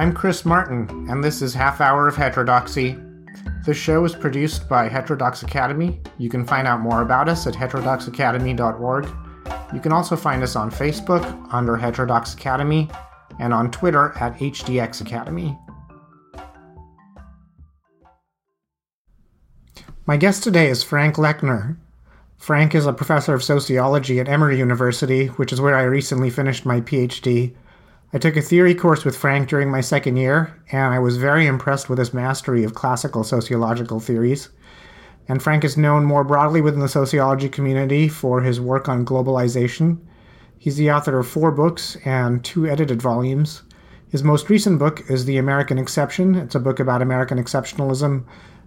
I'm Chris Martin, and this is Half Hour of Heterodoxy. The show is produced by Heterodox Academy. You can find out more about us at heterodoxacademy.org. You can also find us on Facebook under Heterodox Academy and on Twitter at HDX Academy. My guest today is Frank Lechner. Frank is a professor of sociology at Emory University, which is where I recently finished my PhD. I took a theory course with Frank during my second year, and I was very impressed with his mastery of classical sociological theories. And Frank is known more broadly within the sociology community for his work on globalization. He's the author of four books and two edited volumes. His most recent book is The American Exception. It's a book about American exceptionalism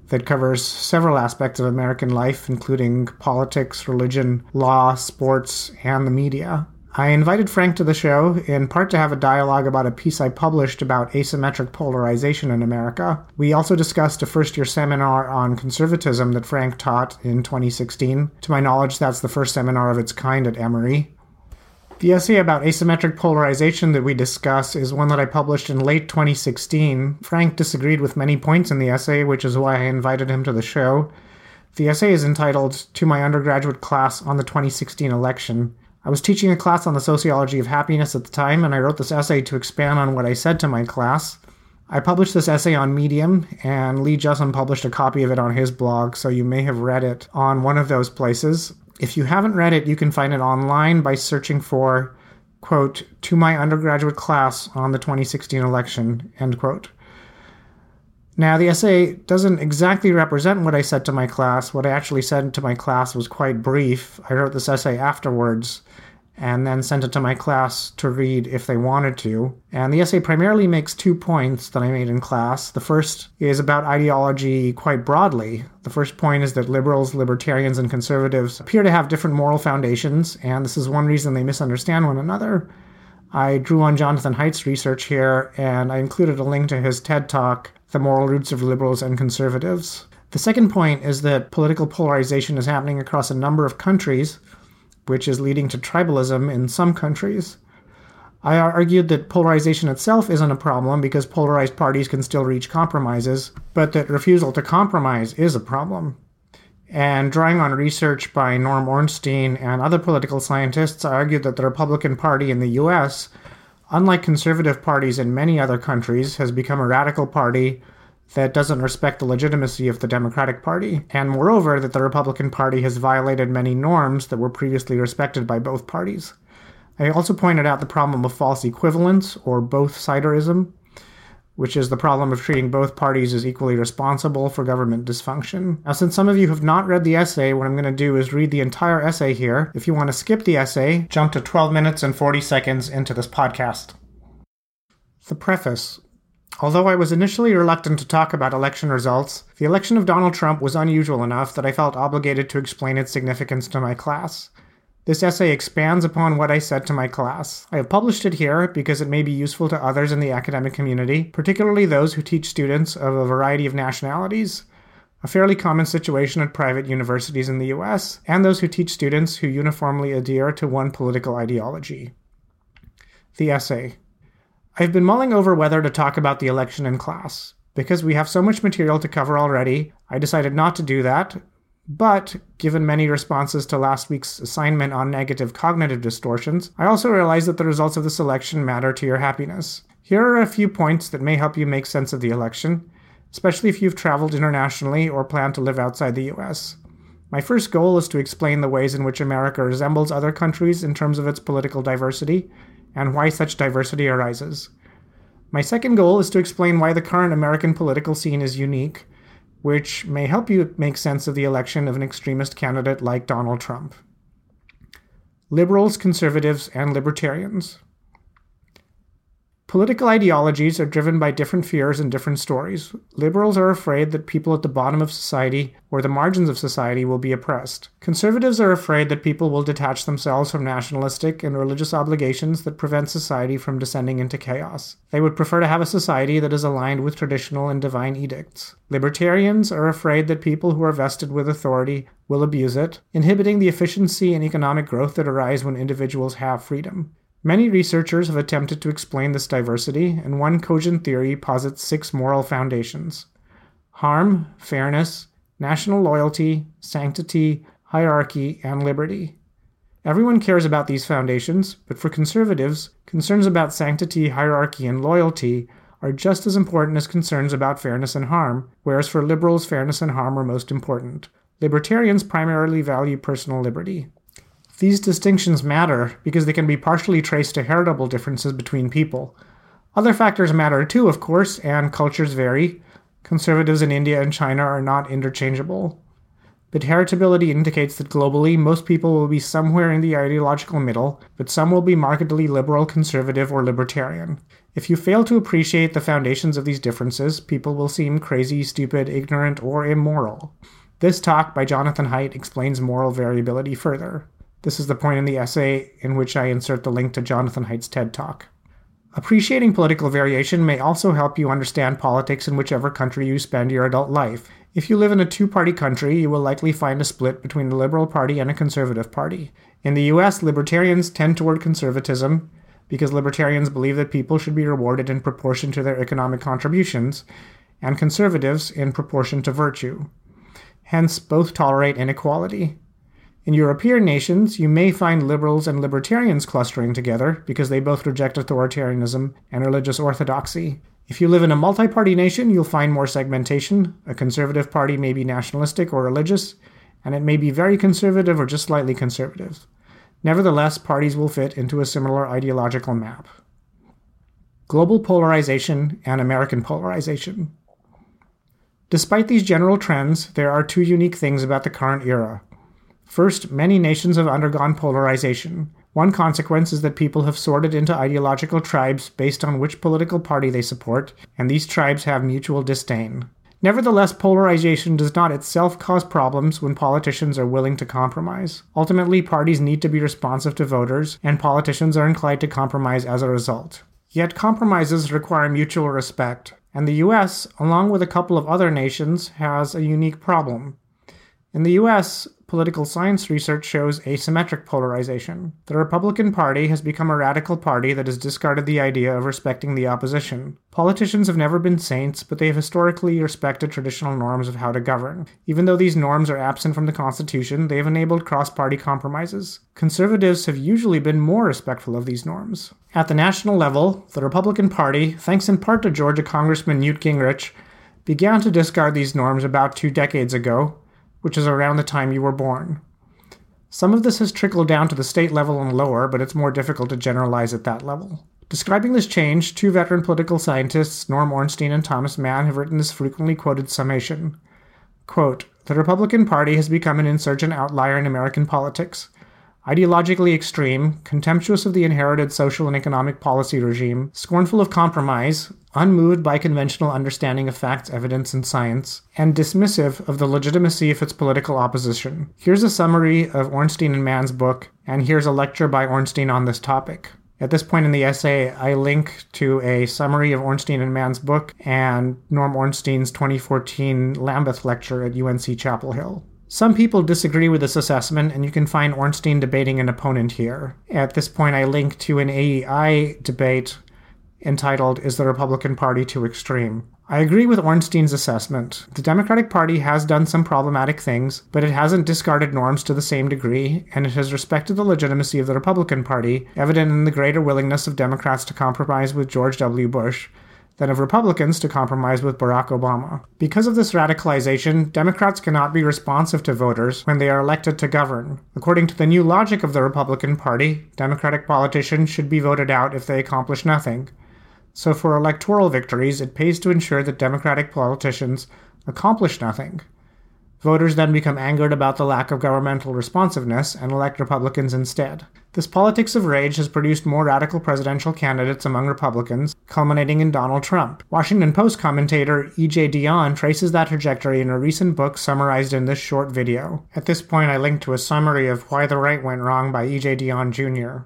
that covers several aspects of American life, including politics, religion, law, sports, and the media. I invited Frank to the show in part to have a dialogue about a piece I published about asymmetric polarization in America. We also discussed a first year seminar on conservatism that Frank taught in 2016. To my knowledge, that's the first seminar of its kind at Emory. The essay about asymmetric polarization that we discuss is one that I published in late 2016. Frank disagreed with many points in the essay, which is why I invited him to the show. The essay is entitled To My Undergraduate Class on the 2016 Election. I was teaching a class on the sociology of happiness at the time, and I wrote this essay to expand on what I said to my class. I published this essay on Medium, and Lee Jussim published a copy of it on his blog, so you may have read it on one of those places. If you haven't read it, you can find it online by searching for, quote, to my undergraduate class on the 2016 election, end quote. Now, the essay doesn't exactly represent what I said to my class. What I actually said to my class was quite brief. I wrote this essay afterwards and then sent it to my class to read if they wanted to. And the essay primarily makes two points that I made in class. The first is about ideology quite broadly. The first point is that liberals, libertarians, and conservatives appear to have different moral foundations, and this is one reason they misunderstand one another. I drew on Jonathan Haidt's research here, and I included a link to his TED Talk, The Moral Roots of Liberals and Conservatives. The second point is that political polarization is happening across a number of countries, which is leading to tribalism in some countries. I argued that polarization itself isn't a problem because polarized parties can still reach compromises, but that refusal to compromise is a problem. And drawing on research by Norm Ornstein and other political scientists, I argued that the Republican Party in the US, unlike conservative parties in many other countries, has become a radical party that doesn't respect the legitimacy of the Democratic Party, and moreover, that the Republican Party has violated many norms that were previously respected by both parties. I also pointed out the problem of false equivalence, or both siderism, which is the problem of treating both parties as equally responsible for government dysfunction. Now, since some of you have not read the essay, what I'm going to do is read the entire essay here. If you want to skip the essay, jump to 12 minutes and 40 seconds into this podcast. The preface. Although I was initially reluctant to talk about election results, the election of Donald Trump was unusual enough that I felt obligated to explain its significance to my class. This essay expands upon what I said to my class. I have published it here because it may be useful to others in the academic community, particularly those who teach students of a variety of nationalities, a fairly common situation at private universities in the US, and those who teach students who uniformly adhere to one political ideology. The essay. I've been mulling over whether to talk about the election in class. Because we have so much material to cover already, I decided not to do that, but, given many responses to last week's assignment on negative cognitive distortions, I also realized that the results of this election matter to your happiness. Here are a few points that may help you make sense of the election, especially if you've traveled internationally or plan to live outside the US. My first goal is to explain the ways in which America resembles other countries in terms of its political diversity and why such diversity arises. My second goal is to explain why the current American political scene is unique which may help you make sense of the election of an extremist candidate like Donald Trump. Liberals, conservatives, and libertarians. Political ideologies are driven by different fears and different stories. Liberals are afraid that people at the bottom of society or the margins of society will be oppressed. Conservatives are afraid that people will detach themselves from nationalistic and religious obligations that prevent society from descending into chaos. They would prefer to have a society that is aligned with traditional and divine edicts. Libertarians are afraid that people who are vested with authority will abuse it, inhibiting the efficiency and economic growth that arise when individuals have freedom. Many researchers have attempted to explain this diversity, and one cogent theory posits six moral foundations harm, fairness, national loyalty, sanctity, hierarchy, and liberty. Everyone cares about these foundations, but for conservatives, concerns about sanctity, hierarchy, and loyalty are just as important as concerns about fairness and harm, whereas for liberals, fairness and harm are most important. Libertarians primarily value personal liberty. These distinctions matter because they can be partially traced to heritable differences between people. Other factors matter too, of course, and cultures vary. Conservatives in India and China are not interchangeable. But heritability indicates that globally, most people will be somewhere in the ideological middle, but some will be markedly liberal, conservative, or libertarian. If you fail to appreciate the foundations of these differences, people will seem crazy, stupid, ignorant, or immoral. This talk by Jonathan Haidt explains moral variability further. This is the point in the essay in which I insert the link to Jonathan Haidt's TED Talk. Appreciating political variation may also help you understand politics in whichever country you spend your adult life. If you live in a two party country, you will likely find a split between the Liberal Party and a Conservative Party. In the US, libertarians tend toward conservatism because libertarians believe that people should be rewarded in proportion to their economic contributions, and conservatives in proportion to virtue. Hence, both tolerate inequality. In European nations, you may find liberals and libertarians clustering together because they both reject authoritarianism and religious orthodoxy. If you live in a multi party nation, you'll find more segmentation. A conservative party may be nationalistic or religious, and it may be very conservative or just slightly conservative. Nevertheless, parties will fit into a similar ideological map. Global polarization and American polarization. Despite these general trends, there are two unique things about the current era. First, many nations have undergone polarization. One consequence is that people have sorted into ideological tribes based on which political party they support, and these tribes have mutual disdain. Nevertheless, polarization does not itself cause problems when politicians are willing to compromise. Ultimately, parties need to be responsive to voters, and politicians are inclined to compromise as a result. Yet compromises require mutual respect, and the US, along with a couple of other nations, has a unique problem. In the US, political science research shows asymmetric polarization. The Republican Party has become a radical party that has discarded the idea of respecting the opposition. Politicians have never been saints, but they have historically respected traditional norms of how to govern. Even though these norms are absent from the Constitution, they have enabled cross party compromises. Conservatives have usually been more respectful of these norms. At the national level, the Republican Party, thanks in part to Georgia Congressman Newt Gingrich, began to discard these norms about two decades ago which is around the time you were born. Some of this has trickled down to the state level and lower, but it's more difficult to generalize at that level. Describing this change, two veteran political scientists, Norm Ornstein and Thomas Mann, have written this frequently quoted summation. Quote, the Republican Party has become an insurgent outlier in American politics ideologically extreme, contemptuous of the inherited social and economic policy regime, scornful of compromise, unmoved by conventional understanding of facts, evidence, and science, and dismissive of the legitimacy of its political opposition. Here's a summary of Ornstein and Mann's book, and here's a lecture by Ornstein on this topic. At this point in the essay, I link to a summary of Ornstein and Mann's book and Norm Ornstein's 2014 Lambeth lecture at UNC Chapel Hill. Some people disagree with this assessment, and you can find Ornstein debating an opponent here. At this point, I link to an AEI debate entitled Is the Republican Party Too Extreme? I agree with Ornstein's assessment. The Democratic Party has done some problematic things, but it hasn't discarded norms to the same degree, and it has respected the legitimacy of the Republican Party, evident in the greater willingness of Democrats to compromise with George W. Bush, than of Republicans to compromise with Barack Obama. Because of this radicalization, Democrats cannot be responsive to voters when they are elected to govern. According to the new logic of the Republican Party, Democratic politicians should be voted out if they accomplish nothing. So, for electoral victories, it pays to ensure that Democratic politicians accomplish nothing. Voters then become angered about the lack of governmental responsiveness and elect Republicans instead. This politics of rage has produced more radical presidential candidates among Republicans, culminating in Donald Trump. Washington Post commentator E.J. Dionne traces that trajectory in a recent book summarized in this short video. At this point, I link to a summary of Why the Right Went Wrong by E.J. Dionne Jr.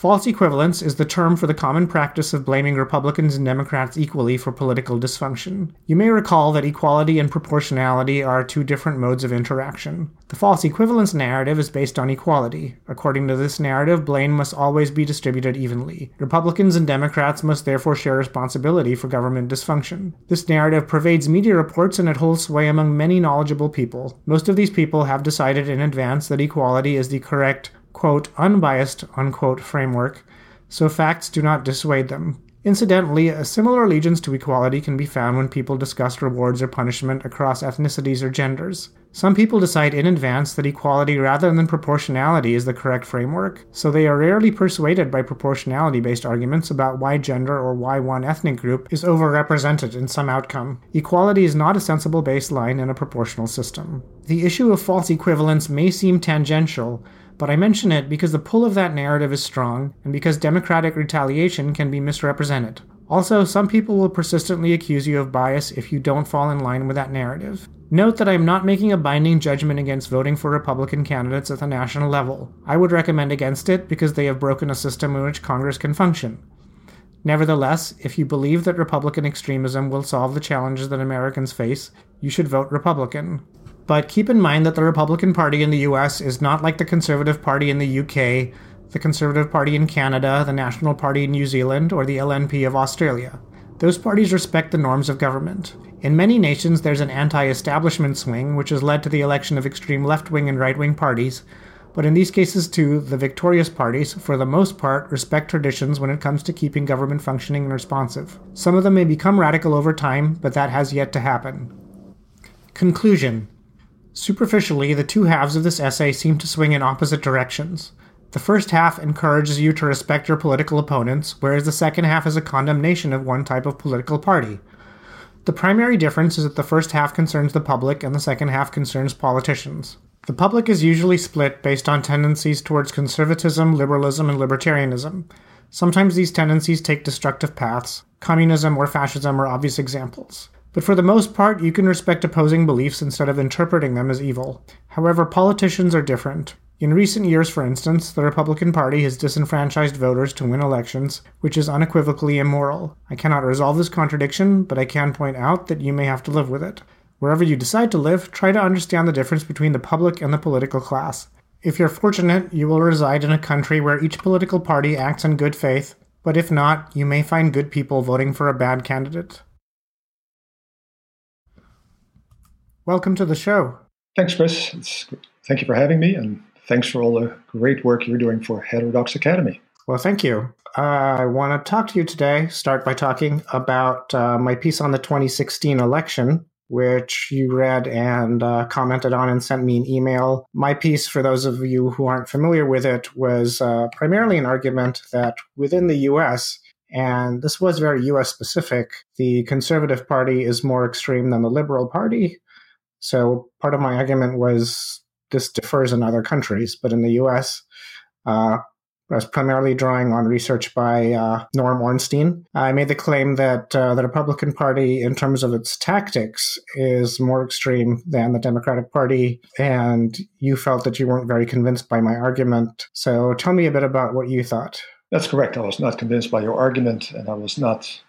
False equivalence is the term for the common practice of blaming Republicans and Democrats equally for political dysfunction. You may recall that equality and proportionality are two different modes of interaction. The false equivalence narrative is based on equality. According to this narrative, blame must always be distributed evenly. Republicans and Democrats must therefore share responsibility for government dysfunction. This narrative pervades media reports and it holds sway among many knowledgeable people. Most of these people have decided in advance that equality is the correct quote, unbiased, unquote, framework, so facts do not dissuade them. Incidentally, a similar allegiance to equality can be found when people discuss rewards or punishment across ethnicities or genders. Some people decide in advance that equality rather than proportionality is the correct framework, so they are rarely persuaded by proportionality based arguments about why gender or why one ethnic group is overrepresented in some outcome. Equality is not a sensible baseline in a proportional system. The issue of false equivalence may seem tangential, but I mention it because the pull of that narrative is strong, and because democratic retaliation can be misrepresented. Also, some people will persistently accuse you of bias if you don't fall in line with that narrative. Note that I am not making a binding judgment against voting for Republican candidates at the national level. I would recommend against it because they have broken a system in which Congress can function. Nevertheless, if you believe that Republican extremism will solve the challenges that Americans face, you should vote Republican. But keep in mind that the Republican Party in the US is not like the Conservative Party in the UK, the Conservative Party in Canada, the National Party in New Zealand, or the LNP of Australia. Those parties respect the norms of government. In many nations, there's an anti establishment swing, which has led to the election of extreme left wing and right wing parties. But in these cases, too, the victorious parties, for the most part, respect traditions when it comes to keeping government functioning and responsive. Some of them may become radical over time, but that has yet to happen. Conclusion Superficially, the two halves of this essay seem to swing in opposite directions. The first half encourages you to respect your political opponents, whereas the second half is a condemnation of one type of political party. The primary difference is that the first half concerns the public and the second half concerns politicians. The public is usually split based on tendencies towards conservatism, liberalism, and libertarianism. Sometimes these tendencies take destructive paths. Communism or fascism are obvious examples. But for the most part, you can respect opposing beliefs instead of interpreting them as evil. However, politicians are different. In recent years, for instance, the Republican Party has disenfranchised voters to win elections, which is unequivocally immoral. I cannot resolve this contradiction, but I can point out that you may have to live with it. Wherever you decide to live, try to understand the difference between the public and the political class. If you're fortunate, you will reside in a country where each political party acts in good faith, but if not, you may find good people voting for a bad candidate. Welcome to the show. Thanks, Chris. It's, thank you for having me, and thanks for all the great work you're doing for Heterodox Academy. Well, thank you. Uh, I want to talk to you today, start by talking about uh, my piece on the 2016 election, which you read and uh, commented on and sent me an email. My piece, for those of you who aren't familiar with it, was uh, primarily an argument that within the US, and this was very US specific, the Conservative Party is more extreme than the Liberal Party. So part of my argument was this differs in other countries, but in the US, uh, I was primarily drawing on research by uh, Norm Ornstein. I made the claim that uh, the Republican Party, in terms of its tactics, is more extreme than the Democratic Party, and you felt that you weren't very convinced by my argument. So tell me a bit about what you thought. That's correct. I was not convinced by your argument, and I was not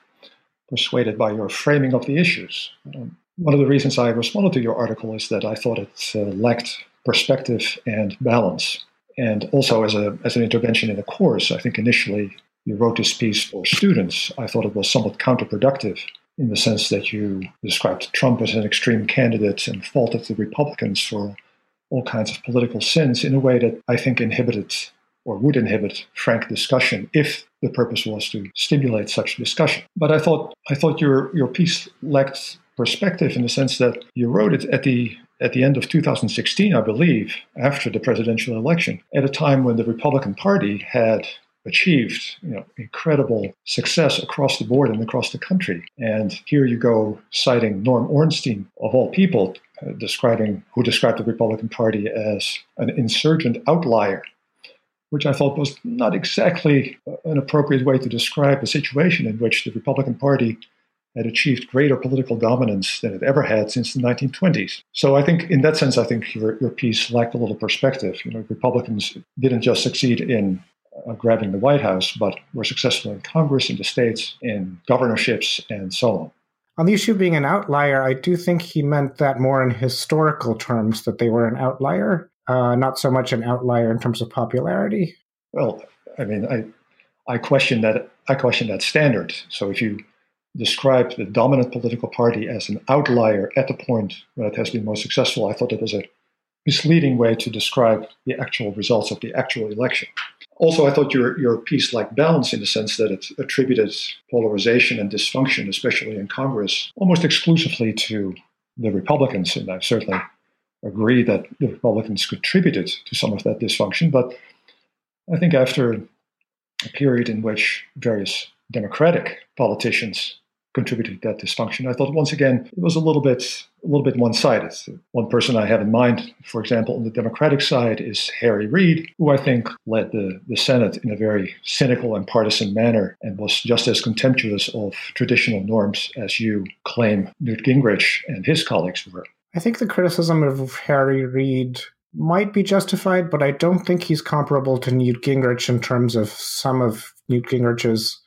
persuaded by your framing of the issues. One of the reasons I responded to your article is that I thought it uh, lacked perspective and balance. And also, as, a, as an intervention in a course, I think initially you wrote this piece for students. I thought it was somewhat counterproductive in the sense that you described Trump as an extreme candidate and faulted the Republicans for all kinds of political sins in a way that I think inhibited or would inhibit frank discussion if the purpose was to stimulate such discussion. But I thought I thought your your piece lacked perspective in the sense that you wrote it at the at the end of 2016, I believe, after the presidential election, at a time when the Republican Party had achieved you know, incredible success across the board and across the country. And here you go citing Norm Ornstein, of all people, uh, describing who described the Republican Party as an insurgent outlier, which I thought was not exactly an appropriate way to describe a situation in which the Republican Party had achieved greater political dominance than it ever had since the 1920s. So I think, in that sense, I think your, your piece lacked a little perspective. You know, Republicans didn't just succeed in uh, grabbing the White House, but were successful in Congress, in the states, in governorships, and so on. On the issue of being an outlier, I do think he meant that more in historical terms, that they were an outlier, uh, not so much an outlier in terms of popularity. Well, I mean, I, I question that. I question that standard. So if you describe the dominant political party as an outlier at the point when it has been most successful, I thought it was a misleading way to describe the actual results of the actual election. Also, I thought your, your piece lacked balance in the sense that it attributed polarization and dysfunction, especially in Congress, almost exclusively to the Republicans. And I certainly agree that the Republicans contributed to some of that dysfunction. But I think after a period in which various Democratic politicians contributed to that dysfunction. I thought once again it was a little bit a little bit one-sided. One person I have in mind, for example, on the Democratic side is Harry Reid, who I think led the, the Senate in a very cynical and partisan manner and was just as contemptuous of traditional norms as you claim Newt Gingrich and his colleagues were. I think the criticism of Harry Reid might be justified, but I don't think he's comparable to Newt Gingrich in terms of some of Newt Gingrich's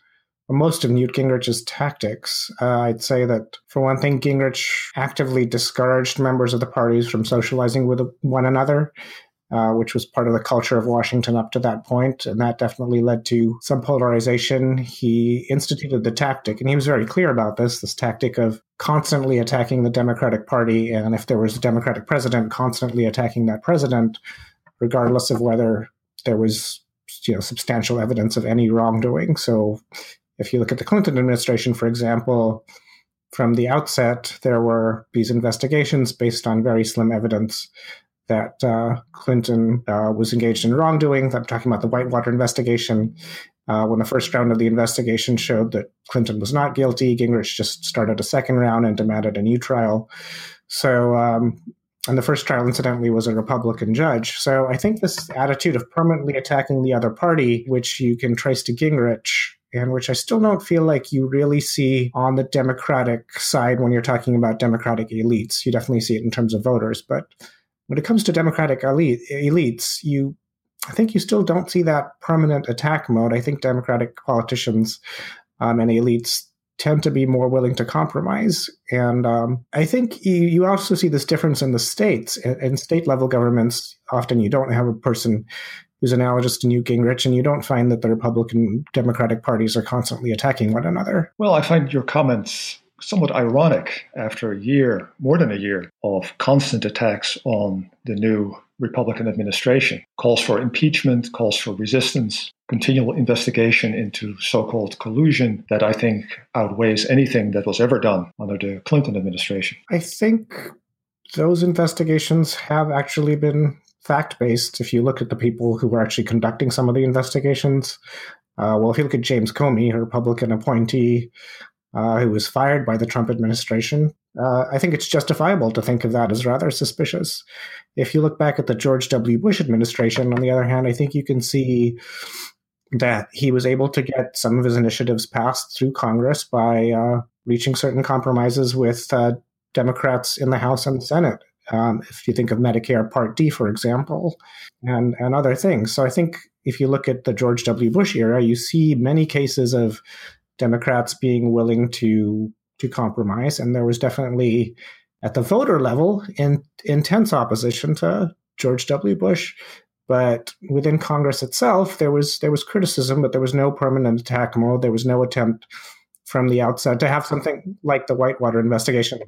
most of Newt Gingrich's tactics. Uh, I'd say that, for one thing, Gingrich actively discouraged members of the parties from socializing with one another, uh, which was part of the culture of Washington up to that point, and that definitely led to some polarization. He instituted the tactic, and he was very clear about this this tactic of constantly attacking the Democratic Party, and if there was a Democratic president, constantly attacking that president, regardless of whether there was you know substantial evidence of any wrongdoing. So if you look at the Clinton administration, for example, from the outset, there were these investigations based on very slim evidence that uh, Clinton uh, was engaged in wrongdoing. I'm talking about the Whitewater investigation. Uh, when the first round of the investigation showed that Clinton was not guilty, Gingrich just started a second round and demanded a new trial. So, um, and the first trial, incidentally, was a Republican judge. So I think this attitude of permanently attacking the other party, which you can trace to Gingrich, and which I still don't feel like you really see on the Democratic side when you're talking about Democratic elites. You definitely see it in terms of voters, but when it comes to Democratic elite, elites, you I think you still don't see that permanent attack mode. I think Democratic politicians um, and elites tend to be more willing to compromise. And um, I think you, you, also see this difference in the states. In, in, state level governments, often you don't have a person who's analogous to Newt Gingrich, and you don't find that the Republican Democratic parties are constantly attacking one another. Well, I find your comments somewhat ironic after a year, more than a year, of constant attacks on the new Republican administration. Calls for impeachment, calls for resistance, continual investigation into so called collusion that I think outweighs anything that was ever done under the Clinton administration. I think those investigations have actually been fact based. If you look at the people who were actually conducting some of the investigations, uh, well, if you look at James Comey, a Republican appointee uh, who was fired by the Trump administration, uh, I think it's justifiable to think of that as rather suspicious. If you look back at the George W. Bush administration, on the other hand, I think you can see that he was able to get some of his initiatives passed through Congress by uh, reaching certain compromises with uh, Democrats in the House and the Senate. Um, if you think of Medicare Part D, for example, and, and other things. So I think if you look at the George W. Bush era, you see many cases of Democrats being willing to to compromise, and there was definitely at the voter level in, intense opposition to George W. Bush. But within Congress itself, there was there was criticism, but there was no permanent attack mode. There was no attempt from the outset to have something like the Whitewater investigation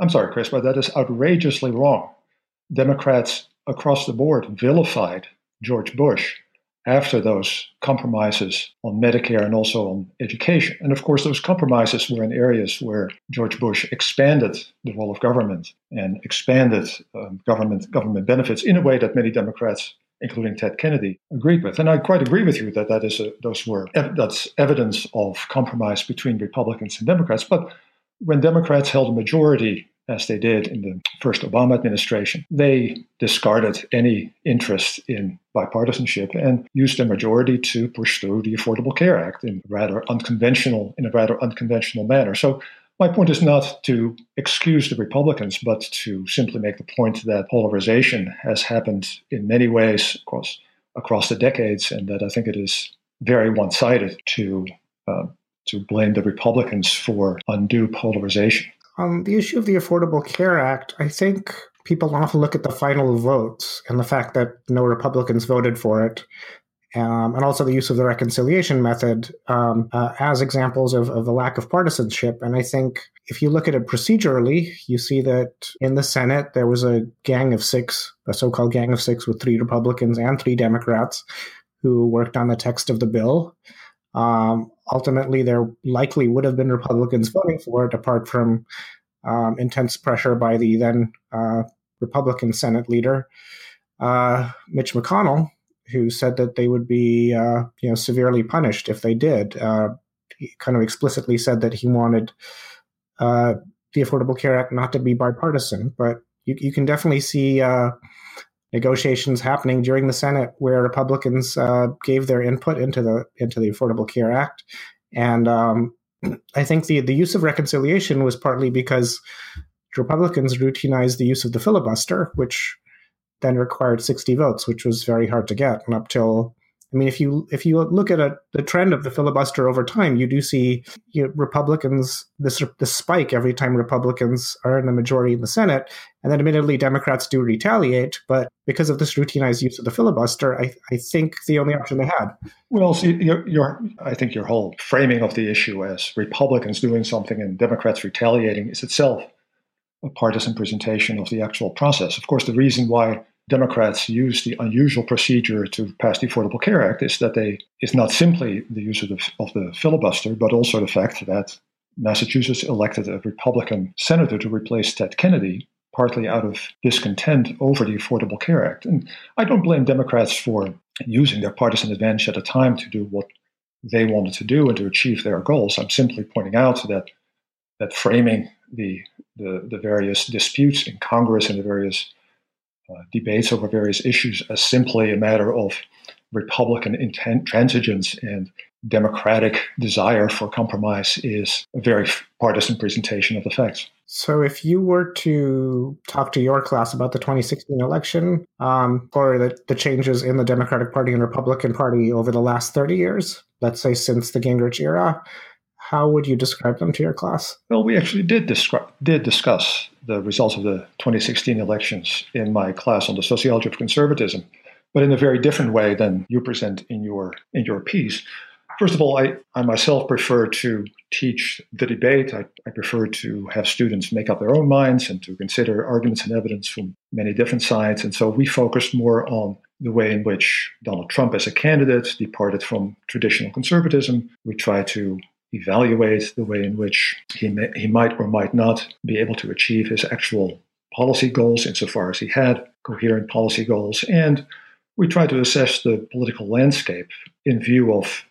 I'm sorry, Chris, but that is outrageously wrong. Democrats across the board vilified George Bush after those compromises on Medicare and also on education. And of course, those compromises were in areas where George Bush expanded the role of government and expanded um, government government benefits in a way that many Democrats, including Ted Kennedy, agreed with. And I quite agree with you that that is a, those were that's evidence of compromise between Republicans and Democrats. But when Democrats held a majority as they did in the first Obama administration, they discarded any interest in bipartisanship and used their majority to push through the Affordable Care Act in rather unconventional in a rather unconventional manner. So my point is not to excuse the Republicans, but to simply make the point that polarization has happened in many ways across across the decades, and that I think it is very one sided to. Uh, to blame the Republicans for undue polarization. On the issue of the Affordable Care Act, I think people often look at the final votes and the fact that no Republicans voted for it, um, and also the use of the reconciliation method um, uh, as examples of, of the lack of partisanship. And I think if you look at it procedurally, you see that in the Senate there was a gang of six, a so-called gang of six, with three Republicans and three Democrats who worked on the text of the bill. Um, ultimately, there likely would have been Republicans voting for it, apart from um, intense pressure by the then uh, Republican Senate leader, uh, Mitch McConnell, who said that they would be, uh, you know, severely punished if they did. Uh, he kind of explicitly said that he wanted uh, the Affordable Care Act not to be bipartisan, but you, you can definitely see uh, negotiations happening during the Senate where Republicans uh, gave their input into the into the Affordable Care Act, and um, I think the the use of reconciliation was partly because Republicans routinized the use of the filibuster, which then required 60 votes, which was very hard to get, and up till I mean, if you if you look at a, the trend of the filibuster over time, you do see you know, Republicans this this spike every time Republicans are in the majority in the Senate, and then admittedly Democrats do retaliate, but because of this routinized use of the filibuster, I, I think the only option they had. Well, see, your I think your whole framing of the issue as Republicans doing something and Democrats retaliating is itself a partisan presentation of the actual process. Of course, the reason why Democrats use the unusual procedure to pass the Affordable Care Act is that they is not simply the use of the, of the filibuster, but also the fact that Massachusetts elected a Republican senator to replace Ted Kennedy, partly out of discontent over the Affordable Care Act. And I don't blame Democrats for using their partisan advantage at the time to do what they wanted to do and to achieve their goals. I'm simply pointing out that that framing the the, the various disputes in Congress and the various debates over various issues as simply a matter of Republican intransigence and Democratic desire for compromise is a very partisan presentation of the facts. So, if you were to talk to your class about the 2016 election um, or the, the changes in the Democratic Party and Republican Party over the last 30 years, let's say since the Gingrich era, how would you describe them to your class? Well, we actually did, did discuss the results of the 2016 elections in my class on the sociology of conservatism, but in a very different way than you present in your in your piece. First of all, I, I myself prefer to teach the debate. I, I prefer to have students make up their own minds and to consider arguments and evidence from many different sides. And so we focused more on the way in which Donald Trump, as a candidate, departed from traditional conservatism. We try to evaluate the way in which he, may, he might or might not be able to achieve his actual policy goals insofar as he had coherent policy goals. And we try to assess the political landscape in view of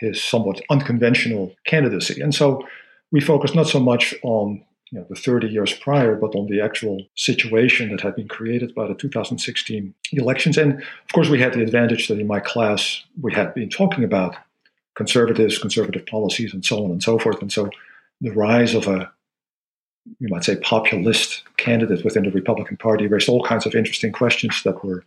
his somewhat unconventional candidacy. And so we focus not so much on you know, the 30 years prior, but on the actual situation that had been created by the 2016 elections. And of course, we had the advantage that in my class we had been talking about conservatives, conservative policies, and so on and so forth. And so the rise of a, you might say, populist candidate within the Republican Party raised all kinds of interesting questions that were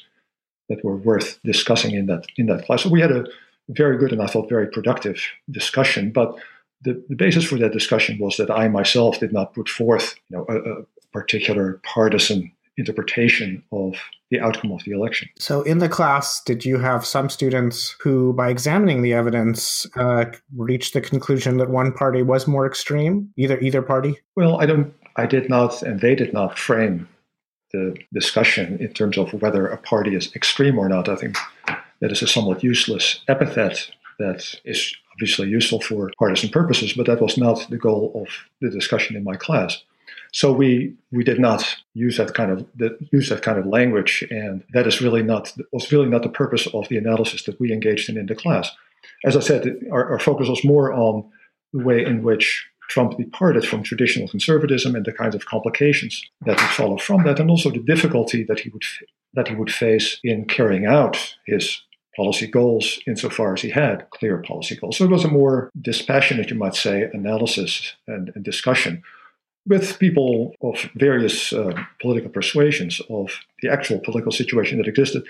that were worth discussing in that in that class. So we had a very good and I thought very productive discussion. But the, the basis for that discussion was that I myself did not put forth you know, a, a particular partisan interpretation of the outcome of the election. So, in the class, did you have some students who, by examining the evidence, uh, reached the conclusion that one party was more extreme, either either party? Well, I don't. I did not, and they did not frame the discussion in terms of whether a party is extreme or not. I think that is a somewhat useless epithet that is obviously useful for partisan purposes, but that was not the goal of the discussion in my class. So we we did not use that kind of use that kind of language, and that is really not was really not the purpose of the analysis that we engaged in in the class. As I said, our, our focus was more on the way in which Trump departed from traditional conservatism and the kinds of complications that would follow from that, and also the difficulty that he would that he would face in carrying out his policy goals insofar as he had clear policy goals. So it was a more dispassionate, you might say, analysis and, and discussion with people of various uh, political persuasions of the actual political situation that existed.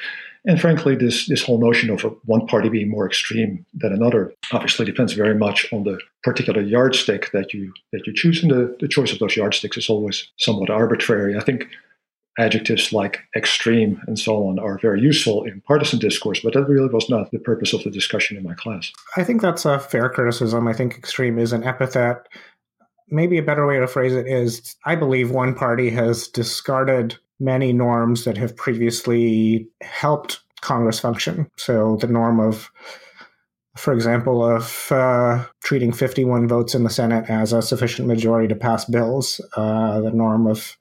And frankly, this, this whole notion of one party being more extreme than another obviously depends very much on the particular yardstick that you that you choose. And the, the choice of those yardsticks is always somewhat arbitrary. I think adjectives like extreme and so on are very useful in partisan discourse, but that really was not the purpose of the discussion in my class. I think that's a fair criticism. I think extreme is an epithet. Maybe a better way to phrase it is I believe one party has discarded many norms that have previously helped Congress function. So the norm of for example, of uh, treating 51 votes in the Senate as a sufficient majority to pass bills, uh, the norm of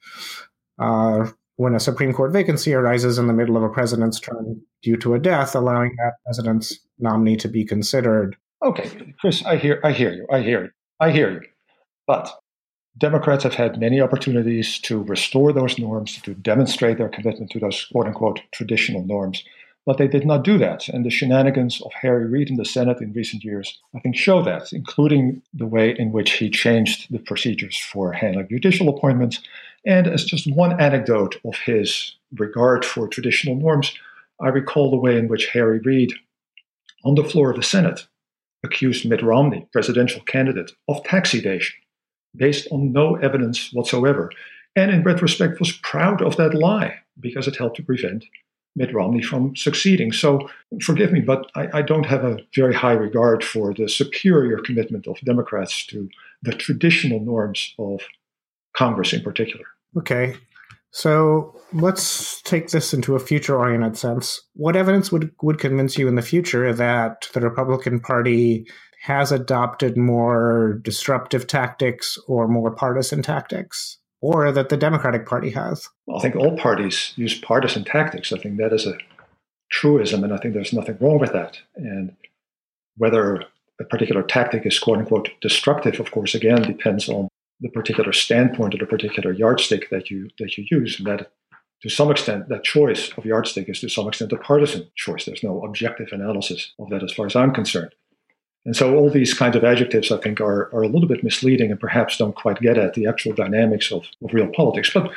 uh, when a Supreme Court vacancy arises in the middle of a president's term due to a death, allowing that president's nominee to be considered. Okay, Chris, I hear, I hear you, I hear you, I hear you. But Democrats have had many opportunities to restore those norms, to demonstrate their commitment to those quote unquote traditional norms. But they did not do that. And the shenanigans of Harry Reid in the Senate in recent years, I think, show that, including the way in which he changed the procedures for handling judicial appointments and as just one anecdote of his regard for traditional norms, I recall the way in which Harry Reid, on the floor of the Senate, accused Mitt Romney, presidential candidate, of tax evasion based on no evidence whatsoever. And in retrospect, was proud of that lie because it helped to prevent Mitt Romney from succeeding. So forgive me, but I, I, don't have a very high regard for the superior commitment of Democrats to the traditional norms of Congress in particular. Okay. So let's take this into a future oriented sense. What evidence would, would convince you in the future that the Republican Party has adopted more disruptive tactics or more partisan tactics, or that the Democratic Party has? Well, I think all parties use partisan tactics. I think that is a truism, and I think there's nothing wrong with that. And whether a particular tactic is quote unquote destructive, of course, again, depends on the particular standpoint or the particular yardstick that you that you use. And that to some extent, that choice of yardstick is to some extent a partisan choice. There's no objective analysis of that as far as I'm concerned. And so all these kinds of adjectives, I think, are, are a little bit misleading and perhaps don't quite get at the actual dynamics of, of real politics. But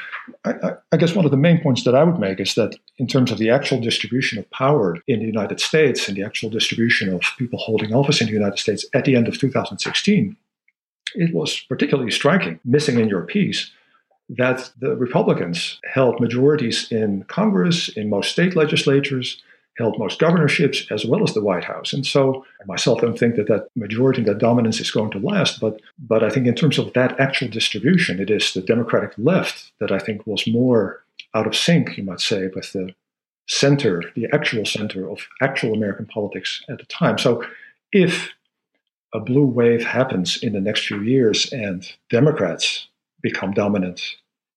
I, I, guess one of the main points that I would make is that in terms of the actual distribution of power in the United States and the actual distribution of people holding office in the United States at the end of 2016, it was particularly striking, missing in your piece, that the Republicans held majorities in Congress, in most state legislatures, held most governorships, as well as the White House. And so I myself don't think that that majority, and that dominance is going to last. But, but I think in terms of that actual distribution, it is the Democratic left that I think was more out of sync, you might say, with the center, the actual center of actual American politics at the time. So if a blue wave happens in the next few years and Democrats become dominant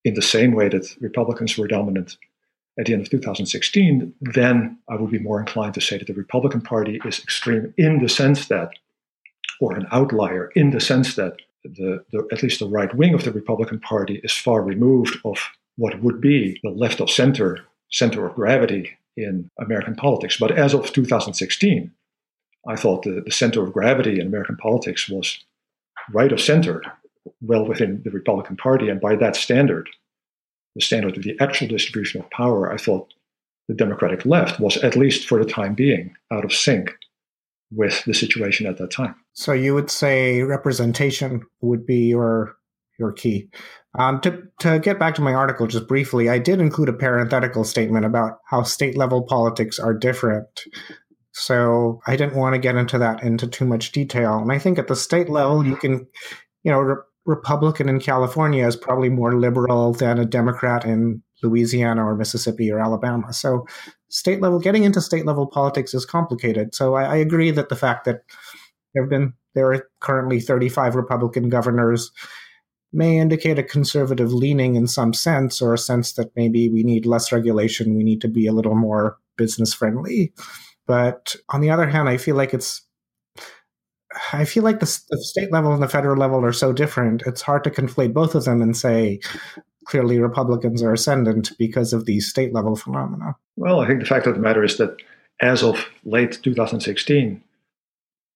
in the same way that Republicans were dominant at the end of 2016, then I would be more inclined to say that the Republican Party is extreme in the sense that, or an outlier in the sense that the, the, at least the right wing of the Republican Party is far removed of what would be the left of center, center of gravity in American politics. But as of 2016, I thought the, the center of gravity in American politics was right of center, well within the Republican Party. And by that standard, the standard of the actual distribution of power, I thought the Democratic left was, at least for the time being, out of sync with the situation at that time. So you would say representation would be your your key. Um, to to get back to my article just briefly, I did include a parenthetical statement about how state level politics are different so I didn't want to get into that into too much detail. And I think at the state level, you can, you know, Republican in California is probably more liberal than a Democrat in Louisiana or Mississippi or Alabama. So state level, getting into state level politics is complicated. So I, I agree that the fact that there have been there are currently 35 Republican governors may indicate a conservative leaning in some sense, or a sense that maybe we need less regulation, we need to be a little more business friendly. But on the other hand, I feel like it's I feel like the, the, state level and the federal level are so different. It's hard to conflate both of them and say clearly Republicans are ascendant because of these state level phenomena. Well, I think the fact of the matter is that as of late 2016,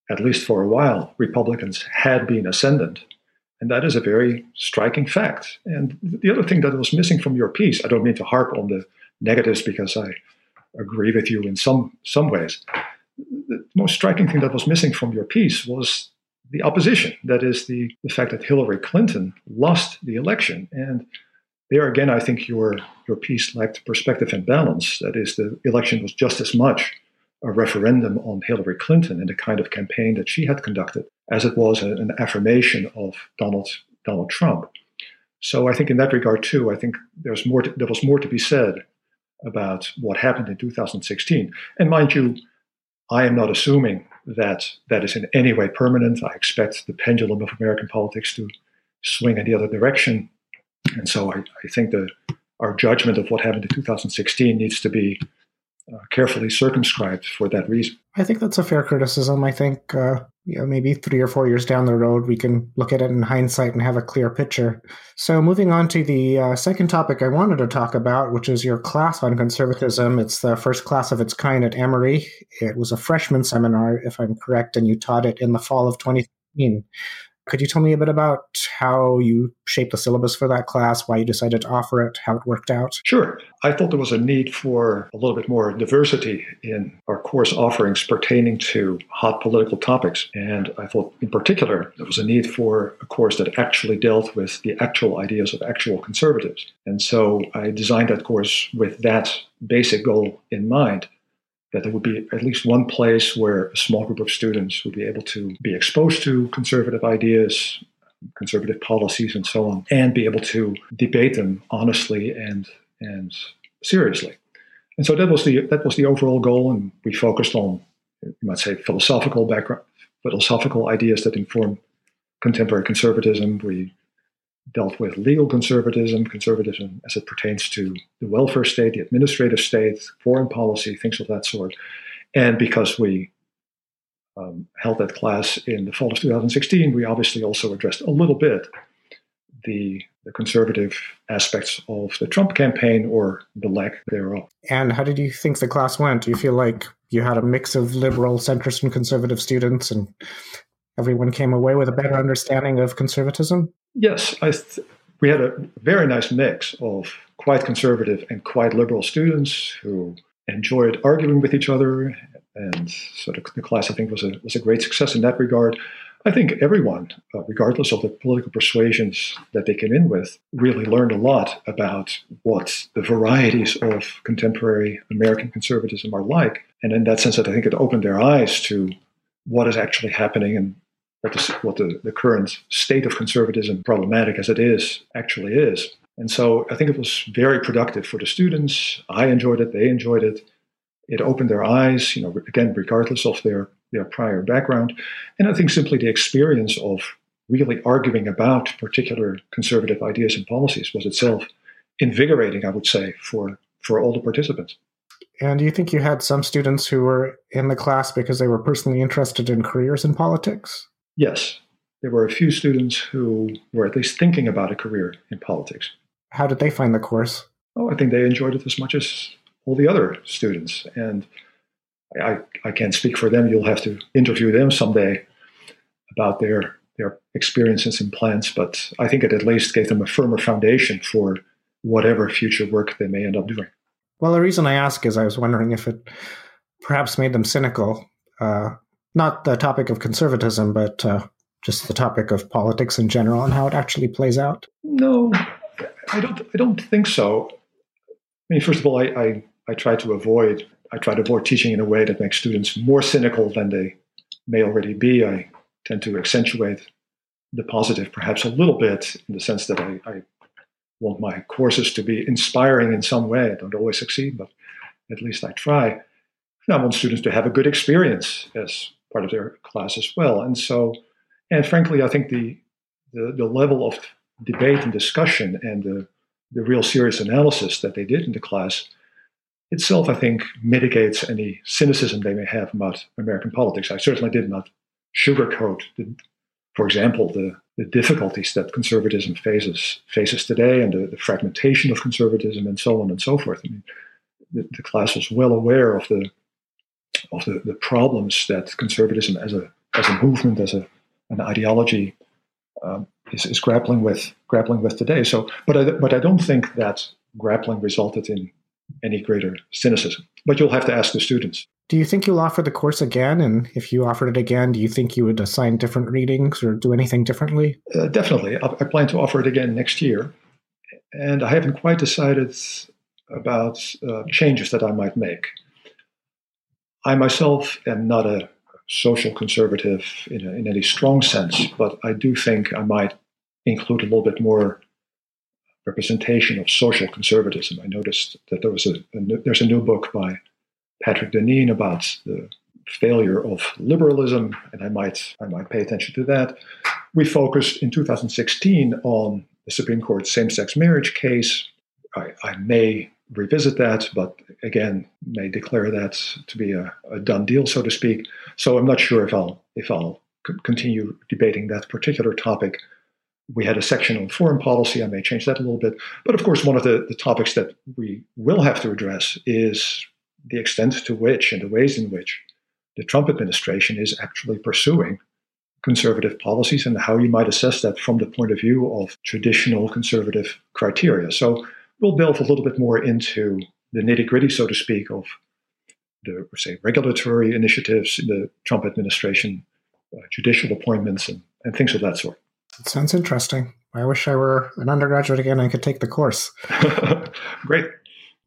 at least for a while, Republicans had been ascendant. And that is a very striking fact. And the other thing that was missing from your piece, I don't mean to harp on the negatives because I agree with you in some, some ways. The most striking thing that was missing from your piece was the opposition. That is the, the fact that Hillary Clinton lost the election. And there again, I think your, your piece lacked perspective and balance. That is, the election was just as much a referendum on Hillary Clinton and the kind of campaign that she had conducted as it was an affirmation of Donald, Donald Trump. So I think in that regard too, I think there's more to, there was more to be said about what happened in 2016. And mind you, I am not assuming that that is in any way permanent. I expect the pendulum of American politics to swing in the other direction. And so I, I think that our judgment of what happened in 2016 needs to be carefully circumscribed for that reason. I think that's a fair criticism. I think uh, you know, maybe three or four years down the road, we can look at it in hindsight and have a clear picture. So, moving on to the uh, second topic I wanted to talk about, which is your class on conservatism. It's the first class of its kind at Emory. It was a freshman seminar, if I'm correct, and you taught it in the fall of 2015. Could you tell me a bit about how you shaped the syllabus for that class, why you decided to offer it, how it worked out? Sure. I thought there was a need for a little bit more diversity in our course offerings pertaining to hot political topics. And I thought, in particular, there was a need for a course that actually dealt with the actual ideas of actual conservatives. And so I designed that course with that basic goal in mind that there would be at least one place where a small group of students would be able to be exposed to conservative ideas, conservative policies, and so on, and be able to debate them honestly and and seriously. And so that was the that was the overall goal, and we focused on you might say philosophical background, philosophical ideas that inform contemporary conservatism. We dealt with legal conservatism, conservatism as it pertains to the welfare state, the administrative state, foreign policy, things of that sort. And because we um, held that class in the fall of 2016, we obviously also addressed a little bit the, the conservative aspects of the Trump campaign or the lack thereof. And how did you think the class went? Do you feel like you had a mix of liberal, centrist, and conservative students, and everyone came away with a better understanding of conservatism? Yes, th- we had a very nice mix of quite conservative and quite liberal students who enjoyed arguing with each other, and so the, the class I think was a was a great success in that regard. I think everyone, uh, regardless of the political persuasions that they came in with, really learned a lot about what the varieties of contemporary American conservatism are like. And in that sense, I think it opened their eyes to what is actually happening and what, the, what the, the current state of conservatism, problematic as it is, actually is. And so I think it was very productive for the students. I enjoyed it, they enjoyed it. It opened their eyes, you know, again, regardless of their, their prior background. And I think simply the experience of really arguing about particular conservative ideas and policies was itself invigorating, I would say, for, for all the participants. And do you think you had some students who were in the class because they were personally interested in careers in politics? Yes, there were a few students who were at least thinking about a career in politics. How did they find the course? Oh, I think they enjoyed it as much as all the other students. And I, I can't speak for them. You'll have to interview them someday about their their experiences and plans. But I think it at least gave them a firmer foundation for whatever future work they may end up doing. Well, the reason I ask is I was wondering if it perhaps made them cynical. Uh, not the topic of conservatism, but uh, just the topic of politics in general and how it actually plays out? No, I don't. I don't think so. I mean, first of all, I, I, I try to avoid I try to avoid teaching in a way that makes students more cynical than they may already be. I tend to accentuate the positive perhaps a little bit in the sense that I, I want my courses to be inspiring in some way. I don't always succeed, but at least I try. I want students to have a good experience as part of their class as well. And so, and frankly, I think the the, the level of debate and discussion and the, the real serious analysis that they did in the class itself, I think, mitigates any cynicism they may have about American politics. I certainly did not sugarcoat, the, for example, the, the difficulties that conservatism faces faces today and the, the, fragmentation of conservatism and so on and so forth. I mean, the, the class was well aware of the of the, the problems that conservatism as a as a movement, as a an ideology, um, is, is grappling with grappling with today. So, but I, but I don't think that grappling resulted in any greater cynicism. But you'll have to ask the students. Do you think you'll offer the course again? And if you offered it again, do you think you would assign different readings or do anything differently? Uh, definitely. I, I plan to offer it again next year. And I haven't quite decided about uh, changes that I might make. I myself am not a social conservative in, a, in any strong sense, but I do think I might include a little bit more representation of social conservatism. I noticed that there was a, a there's a new book by Patrick Deneen about the failure of liberalism, and I might I might pay attention to that. We focused in 2016 on the Supreme Court same-sex marriage case. I, I may revisit that, but again, may declare that to be a, a, done deal, so to speak. So I'm not sure if I'll if I'll continue debating that particular topic. We had a section on foreign policy. I may change that a little bit. But of course, one of the, the topics that we will have to address is the extent to which and the ways in which the Trump administration is actually pursuing conservative policies and how you might assess that from the point of view of traditional conservative criteria. So we'll delve a little bit more into the nitty gritty, so to speak, of the say regulatory initiatives in the Trump administration, uh, judicial appointments, and, and things of that sort. It sounds interesting. I wish I were an undergraduate again. I could take the course. Great.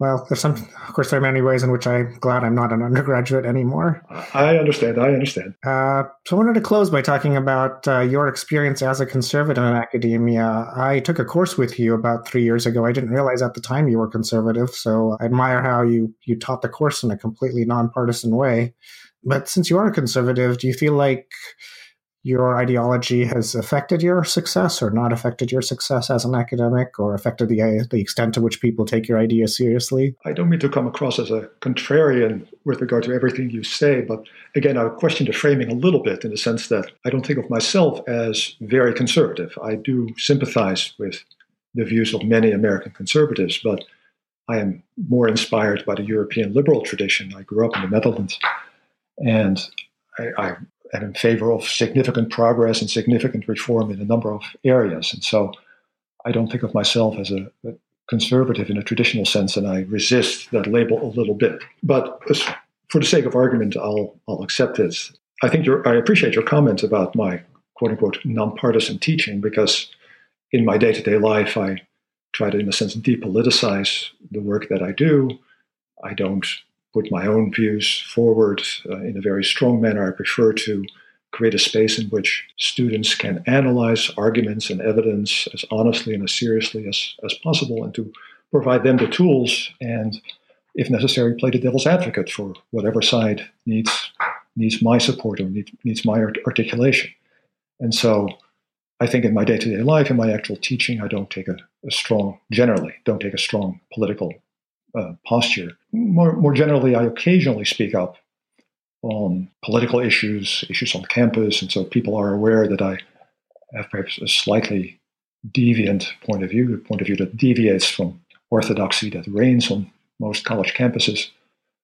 Well, there's some, of course, there are many ways in which I'm glad I'm not an undergraduate anymore. I understand. I understand. Uh, so I wanted to close by talking about uh, your experience as a conservative in academia. I took a course with you about three years ago. I didn't realize at the time you were conservative, so I admire how you you taught the course in a completely nonpartisan way. But since you are a conservative, do you feel like your ideology has affected your success or not affected your success as an academic or affected the, the extent to which people take your ideas seriously? I don't mean to come across as a contrarian with regard to everything you say, but again, I question the framing a little bit in the sense that I don't think of myself as very conservative. I do sympathize with the views of many American conservatives, but I am more inspired by the European liberal tradition. I grew up in the Netherlands, and I, I am in favor of significant progress and significant reform in a number of areas. And so I don't think of myself as a, a conservative in a traditional sense, and I resist that label a little bit. But for the sake of argument, I'll, I'll accept it. I think I appreciate your comment about my quote unquote nonpartisan teaching because in my day to day life, I try to, in a sense, depoliticize the work that I do. I don't put my own views forward uh, in a very strong manner. I prefer to create a space in which students can analyze arguments and evidence as honestly and as seriously as, as possible and to provide them the tools and, if necessary, play the devil's advocate for whatever side needs, needs my support or needs, needs my art- articulation. And so I think in my day to day life, in my actual teaching, I don't take a, a strong, generally, don't take a strong political uh, posture. More, more generally, I occasionally speak up on political issues, issues on campus, and so people are aware that I have perhaps a slightly deviant point of view, a point of view that deviates from orthodoxy that reigns on most college campuses.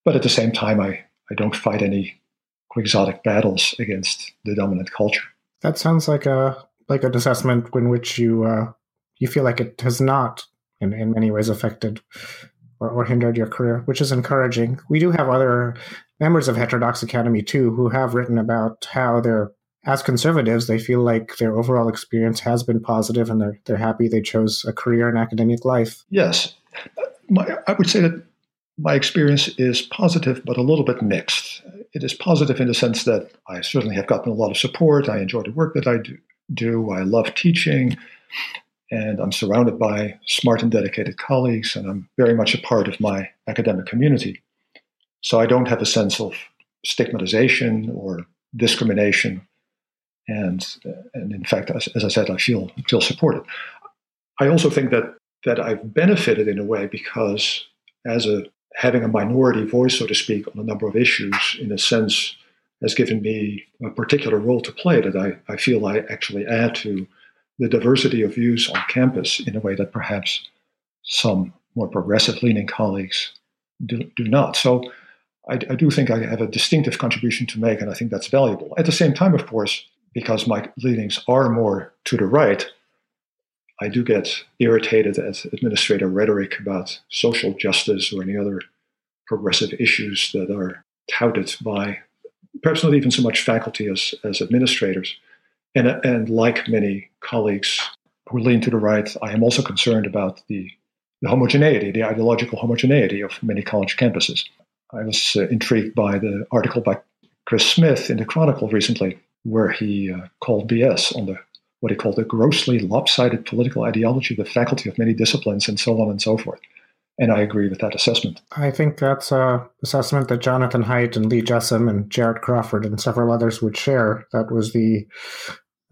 But at the same time, I, I don't fight any quixotic battles against the dominant culture. That sounds like a like an assessment in which you uh, you feel like it has not in, in many ways affected or, or hindered your career, which is encouraging. We do have other members of Heterodox Academy too who have written about how they're as conservatives, they feel like their overall experience has been positive and they're, they're happy they chose a career in academic life. Yes. My, I would say that my experience is positive, but a little bit mixed. It is positive in the sense that I certainly have gotten a lot of support. I enjoy the work that I do. do. I love teaching and I'm surrounded by smart and dedicated colleagues, and I'm very much a part of my academic community. So I don't have a sense of stigmatization or discrimination, and and in fact, as, as I said, I feel feel supported. I also think that that I've benefited in a way because as a having a minority voice, so to speak, on a number of issues, in a sense, has given me a particular role to play that I, I feel I actually add to the diversity of views on campus in a way that perhaps some more progressive leaning colleagues do, do not. So I, I, do think I have a distinctive contribution to make, and I think that's valuable. At the same time, of course, because my leanings are more to the right, I do get irritated at administrator rhetoric about social justice or any other progressive issues that are touted by perhaps not even so much faculty as, as administrators. And, and like many colleagues who lean to the right, I am also concerned about the, the homogeneity, the ideological homogeneity of many college campuses. I was uh, intrigued by the article by Chris Smith in the Chronicle recently, where he uh, called BS on the what he called the grossly lopsided political ideology of the faculty of many disciplines, and so on and so forth. And I agree with that assessment. I think that's a assessment that Jonathan Haidt and Lee Jussim and Jarret Crawford and several others would share. That was the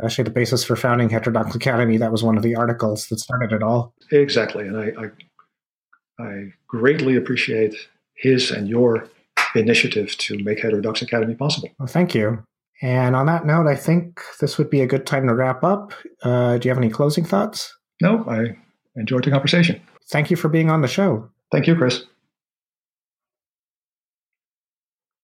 actually the basis for founding Heterodox Academy. That was one of the articles that started it all. Exactly, and I, I, I greatly appreciate his and your initiative to make Heterodox Academy possible. Well, thank you. And on that note, I think this would be a good time to wrap up. Uh, do you have any closing thoughts? No, I enjoyed the conversation. Thank you for being on the show. Thank you, Chris.